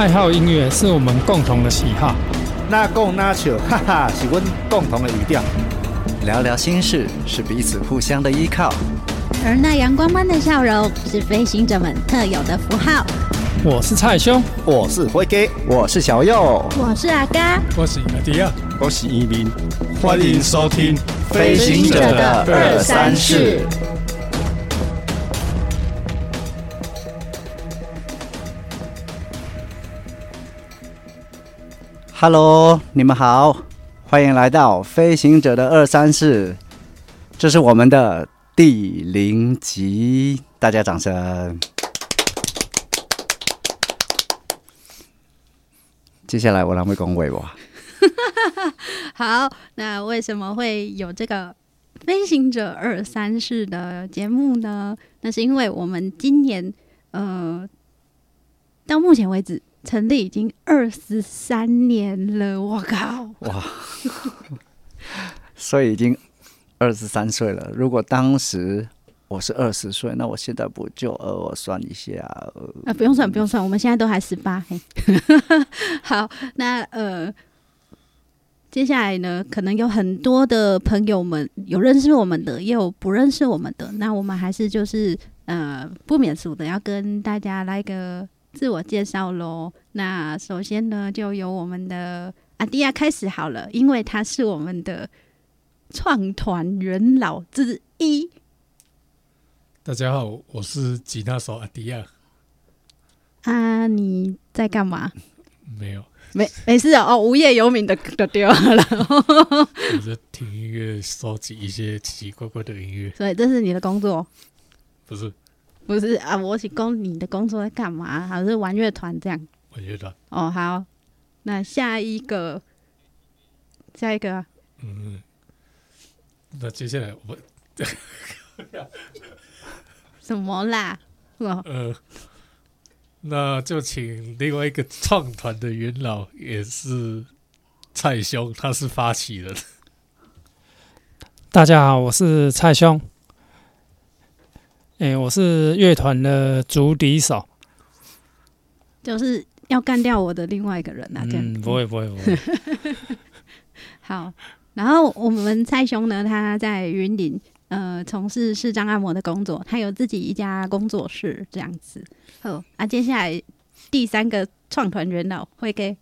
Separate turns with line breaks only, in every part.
爱好音乐是我们共同的喜好。
那共那笑，哈哈，是阮共同的语调。
聊聊心事，是彼此互相的依靠。
而那阳光般的笑容，是飞行者们特有的符号。
我是蔡兄，
我是辉哥，
我是小右，
我是阿嘎，
我是阿迪亚，
我是移民。
欢迎收听《
飞行者的二三事》。Hello，你们好，欢迎来到《飞行者的二三四》，这是我们的第零集，大家掌声。接下来我来会恭维我。
好，那为什么会有这个《飞行者二三四》的节目呢？那是因为我们今年，呃，到目前为止。成立已经二十三年了，我靠！哇，
所以已经二十三岁了。如果当时我是二十岁，那我现在不就呃，我算一下，呃，
啊，不用算，不用算，我们现在都还十八。嘿，好，那呃，接下来呢，可能有很多的朋友们有认识我们的，也有不认识我们的。那我们还是就是呃，不免俗的要跟大家来个。自我介绍喽。那首先呢，就由我们的阿迪亚开始好了，因为他是我们的创团元老之一。
大家好，我是吉他手阿迪亚。
啊，你在干嘛？
没有，
没没事哦。哦，无业游民的都丢了。
我在听音乐，收集一些奇奇怪怪的音乐。
所以这是你的工作？
不是。
不是啊，我是工，你的工作在干嘛？还是玩乐团这样？
玩乐团。
哦，好，那下一个，下一个。
嗯，那接下来我
什么啦？
呃，那就请另外一个创团的元老，也是蔡兄，他是发起人。
大家好，我是蔡兄。哎、欸，我是乐团的竹笛手，
就是要干掉我的另外一个人啊！这样、
嗯，不会不会不会。
好，然后我们蔡兄呢，他在云林呃从事视障按摩的工作，他有自己一家工作室这样子。好啊，接下来第三个创团元老会给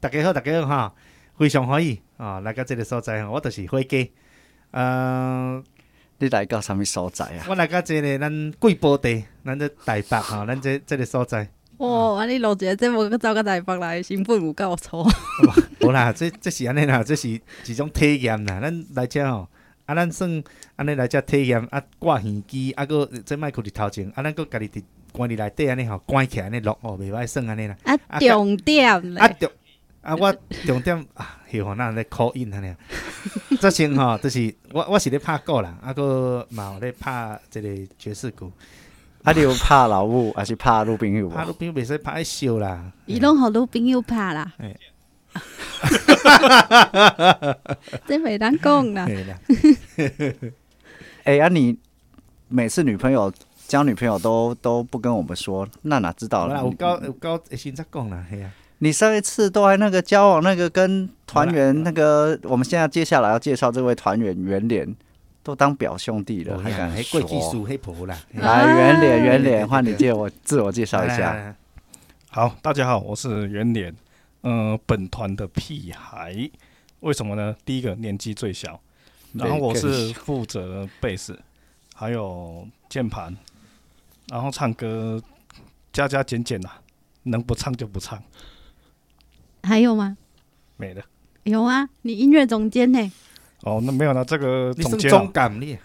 大家好，大家好哈，非常欢迎啊！来到这个所在，我就是辉哥，嗯、呃。
你来到什么所在啊？
我来到这里，咱贵宝地，咱这台北哈，咱这这个所在。
哇、哦，啊、你录一个节目，去走到台北来，成本有够粗。
无啦，这这是安尼啦，这是一种体验啦。咱来遮吼，啊，咱算安尼来遮体验，啊，挂耳机，啊，个这麦克伫头前，啊，咱个家己伫关伫内底安尼吼，关起来安尼录哦，袂歹算安尼啦。
啊，重点
啊重。啊，我重点啊，喜欢那咧 call in 安尼。这先吼，就是我我是咧拍鼓啦，啊个嘛有咧拍这个爵士鼓。
啊，你有拍老母还是拍女朋友？
拍女朋友袂使拍笑啦。
伊拢互女朋友拍啦。哎。这袂当讲啦。
哎呀，你每次女朋友交女朋友都都不跟我们说，那哪知道了？
有交有交，先再讲啦，系啊。
你上一次都还那个交往那个跟团员那个，我们现在接下来要介绍这位团员圆脸，都当表兄弟了，还敢还贵技术黑婆啦？来，圆脸圆脸，换你介我自我介绍一下。
好，大家好，我是圆脸，嗯、呃，本团的屁孩，为什么呢？第一个年纪最小，然后我是负责贝斯，还有键盘，然后唱歌加加减减呐，能不唱就不唱。
还有吗？
没了。
有啊，你音乐总监呢？
哦，那没有了。这个总监
中感力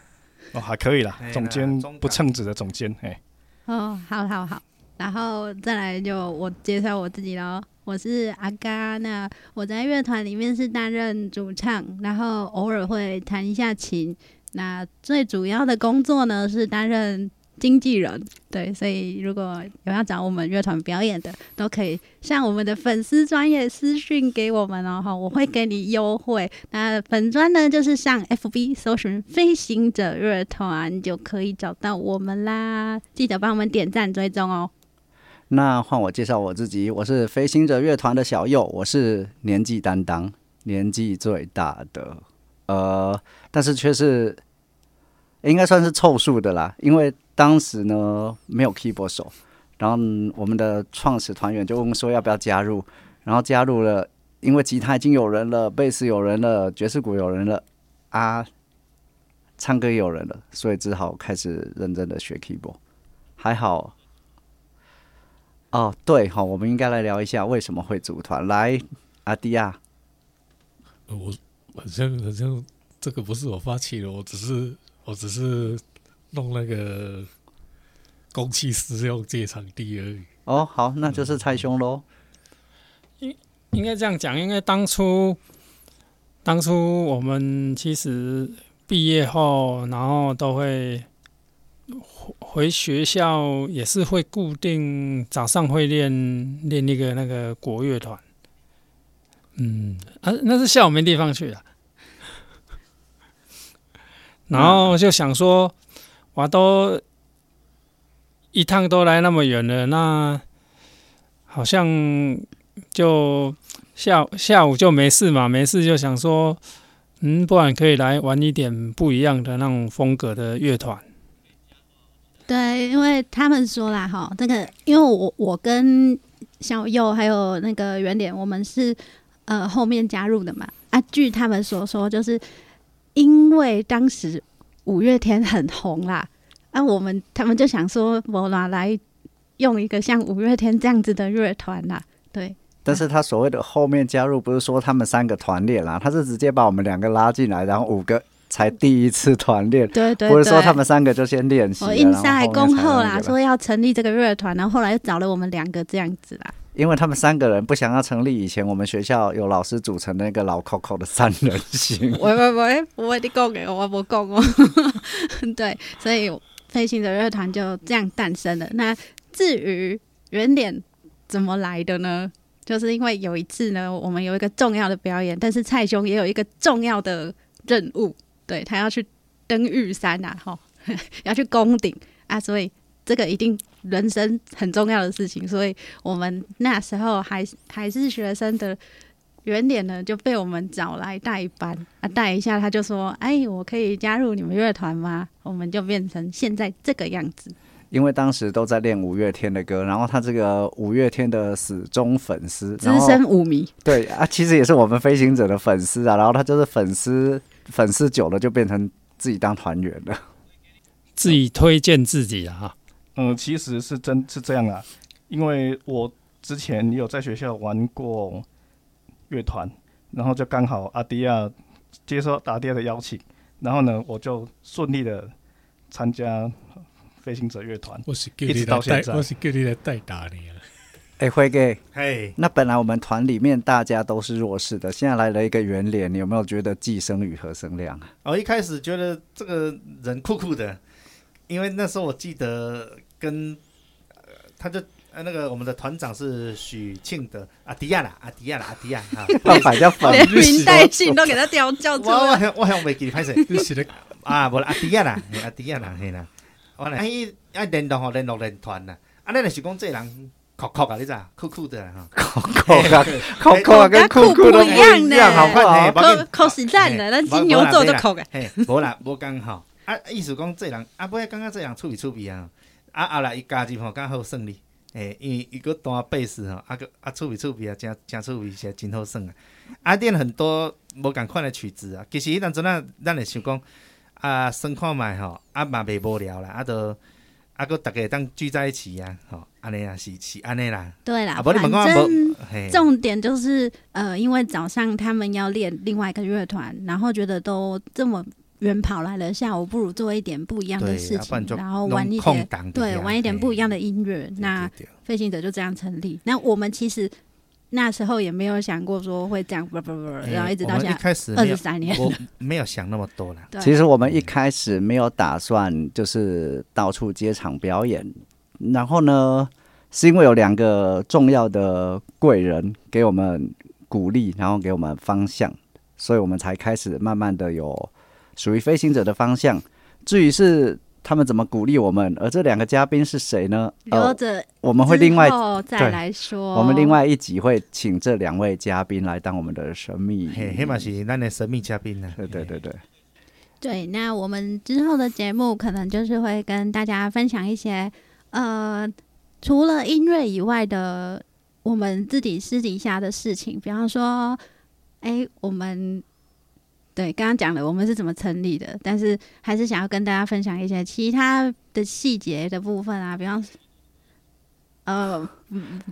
哦，还可以啦。总监不称职的总监，哎。
哦，好好好，然后再来就我介绍我自己喽。我是阿嘎，那我在乐团里面是担任主唱，然后偶尔会弹一下琴。那最主要的工作呢是担任。经纪人，对，所以如果有要找我们乐团表演的，都可以向我们的粉丝专业私讯给我们哦，哈，我会给你优惠。那粉专呢，就是上 FB 搜寻“飞行者乐团”就可以找到我们啦。记得帮我们点赞追踪哦。
那换我介绍我自己，我是飞行者乐团的小右，我是年纪担当，年纪最大的，呃，但是却是应该算是凑数的啦，因为当时呢没有 keyboard 手，然后我们的创始团员就问说要不要加入，然后加入了，因为吉他已经有人了，贝斯有人了，爵士鼓有人了，啊，唱歌也有人了，所以只好开始认真的学 keyboard，还好。哦，对，好，我们应该来聊一下为什么会组团。来，阿迪亚，
我好像好像这个不是我发起的，我只是我只是弄那个公器私用借场地而已。
哦，好，那就是蔡兄喽。
应应该这样讲，因为当初当初我们其实毕业后，然后都会。回学校也是会固定早上会练练那个那个国乐团，嗯啊，那是下午没地方去了，然后就想说，我都一趟都来那么远了，那好像就下下午就没事嘛，没事就想说，嗯，不然可以来玩一点不一样的那种风格的乐团。
对，因为他们说啦，哈，这个因为我我跟小右还有那个圆脸，我们是呃后面加入的嘛。啊，据他们所说，就是因为当时五月天很红啦，啊，我们他们就想说，我拿来用一个像五月天这样子的乐团啦，对。
但是他所谓的后面加入，不是说他们三个团练啦，他是直接把我们两个拉进来，然后五个。才第一次团练，
对，对对，
不是说他们三个就先练习。
我印象还恭贺啦，说要成立这个乐团，然后后来又找了我们两个这样子啦。
因为他们三个人不想要成立以前我们学校有老师组成那个老 Coco 的三人行。
喂喂喂，我为你讲的，我不讲哦。对，所以飞行者乐团就这样诞生了。那至于原点怎么来的呢？就是因为有一次呢，我们有一个重要的表演，但是蔡兄也有一个重要的任务。对，他要去登玉山呐，吼，要去攻顶啊，所以这个一定人生很重要的事情，所以我们那时候还还是学生的原点呢，就被我们找来代班啊，带一下他就说，哎，我可以加入你们乐团吗？我们就变成现在这个样子。因为当时都在练五月天的歌，然后他这个五月天的死忠粉丝，资深舞迷，对啊，其实也是我们飞行者的粉丝啊，然后他就是粉丝。粉丝久了就变成自己当团员了，
自己推荐自己啊。哈。
嗯，其实是真是这样啊，因为我之前有在学校玩过乐团，然后就刚好阿迪亚接受阿迪亚的邀请，然后呢，我就顺利的参加飞行者乐团，我一直到现在，
我是叫你来带打你啊。
哎，辉哥，
嘿，
那本来我们团里面大家都是弱势的，现在来了一个圆脸，你有没有觉得寄生与何生亮啊？
我一开始觉得这个人酷酷的，因为那时候我记得跟，呃、他就呃那个我们的团长是许庆德阿迪亚啦，阿迪亚啦，阿迪亚哈，
把反叫反，
连名带姓都给他调叫出来。
我我我还没记，拍谁？是 的啊，不阿迪亚 啦，阿迪亚啦，嘿啦，我来哎哎联络吼联络练团呐，啊那是讲这人。酷酷啊，你知道？酷酷的哈，
酷酷啊，酷酷啊，跟酷酷都不一样，
好不好？
酷酷实战的，咱金牛座都酷的。
嘿，无啦，无讲吼。啊，意思讲这人，啊，不要刚刚这样处理处理啊。啊，后来伊加入吼，较好胜利。诶，因为伊个弹贝斯吼，啊个啊趣味趣味啊，真真趣味些真好耍啊。啊，练很多无共款的曲子啊。其实迄当阵啊，咱会想讲啊，耍看觅吼，啊嘛袂无聊啦，啊都。啊，个逐个当聚在一起啊，吼，安尼啊，是是安尼啦。
对啦，啊反正重点就是，呃，因为早上他们要练另外一个乐团，然后觉得都这么远跑来了，下午不如做一点不一样的事情，然后玩一点，对，玩一点不一样的音乐。那飞行者就这样成立。那我们其实。那时候也没有想过说会这样，不不不，然后一直到现在二十三年，
我没有想那么多了。
其实我们一开始没有打算就是到处接场表演，然后呢，是因为有两个重要的贵人给我们鼓励，然后给我们方向，所以我们才开始慢慢的有属于飞行者的方向。至于是他们怎么鼓励我们？而这两个嘉宾是谁呢？
留着
我们会另外
再来说。
我们另外一集会请这两位嘉宾来当我们的神秘，
嘿，黑马是那的神秘嘉宾呢？
对对对对。
对，那我们之后的节目可能就是会跟大家分享一些，呃，除了音乐以外的我们自己私底下的事情，比方说，哎，我们对刚刚讲了我们是怎么成立的，但是还是想要跟大家分享一些其他的细节的部分啊，比方。呃，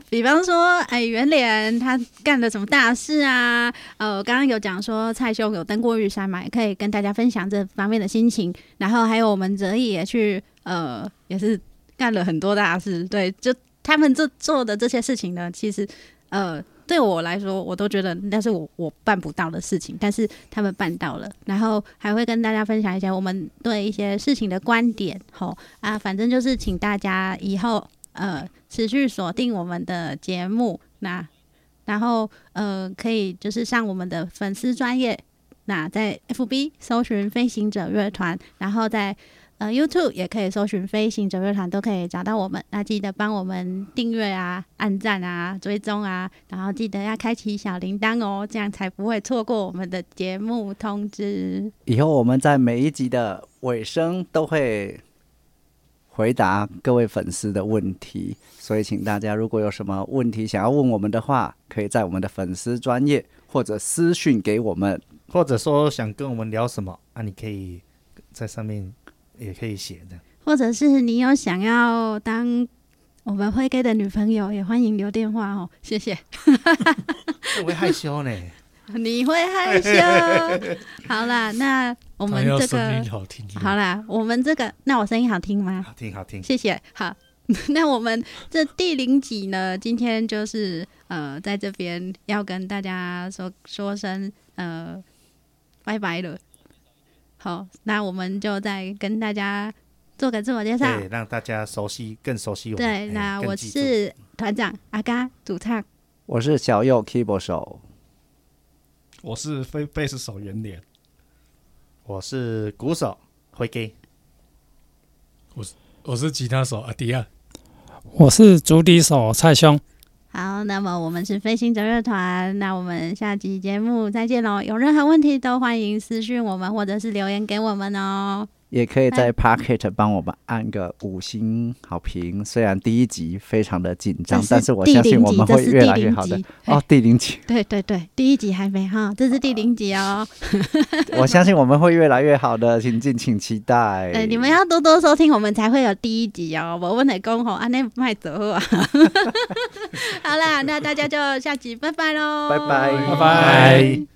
比方说，哎，圆脸他干了什么大事啊？呃，我刚刚有讲说蔡兄有登过玉山嘛，也可以跟大家分享这方面的心情。然后还有我们哲毅也去，呃，也是干了很多大事。对，就他们这做的这些事情呢，其实，呃，对我来说，我都觉得那是我我办不到的事情，但是他们办到了。然后还会跟大家分享一些我们对一些事情的观点。吼啊，反正就是请大家以后。呃，持续锁定我们的节目，那然后呃，可以就是上我们的粉丝专页，那在 FB 搜寻飞行者乐团，然后在呃 YouTube 也可以搜寻飞行者乐团，都可以找到我们。那记得帮我们订阅啊、按赞啊、追踪啊，然后记得要开启小铃铛哦，这样才不会错过我们的节目通知。
以后我们在每一集的尾声都会。回答各位粉丝的问题，所以请大家如果有什么问题想要问我们的话，可以在我们的粉丝专业或者私讯给我们，
或者说想跟我们聊什么啊，你可以在上面也可以写的，
或者是你有想要当我们辉哥的女朋友，也欢迎留电话哦，谢谢。
我会害羞呢。
你会害羞。好啦，那我们这个
好听。
好啦，我们这个，那我声音好听吗？
好听，好听。
谢谢。好，那我们这第零集呢，今天就是呃，在这边要跟大家说说声呃，拜拜了。好，那我们就再跟大家做个自我介绍，
对，让大家熟悉，更熟悉我们。
对，那我是团长阿嘎主唱，
我是小右 keyboard 手。
我是非贝斯手圆脸，
我是鼓手辉哥，
我是我是吉他手阿迪亚，
我是竹笛手蔡兄。
好，那么我们是飞行者乐团，那我们下期节目再见喽！有任何问题都欢迎私讯我们，或者是留言给我们哦。
也可以在 Pocket 帮我们按个五星好评。虽然第一集非常的紧张，但是我相信我们会越来越好的。哦，第零集。
对对对，第一集还没哈，这是第零集哦。
我相信我们会越来越好的，请敬请期待。
对，你们要多多收听，我们才会有第一集哦。我问你公吼，安内卖走啊。好啦，那大家就下集拜拜喽，
拜拜
拜拜。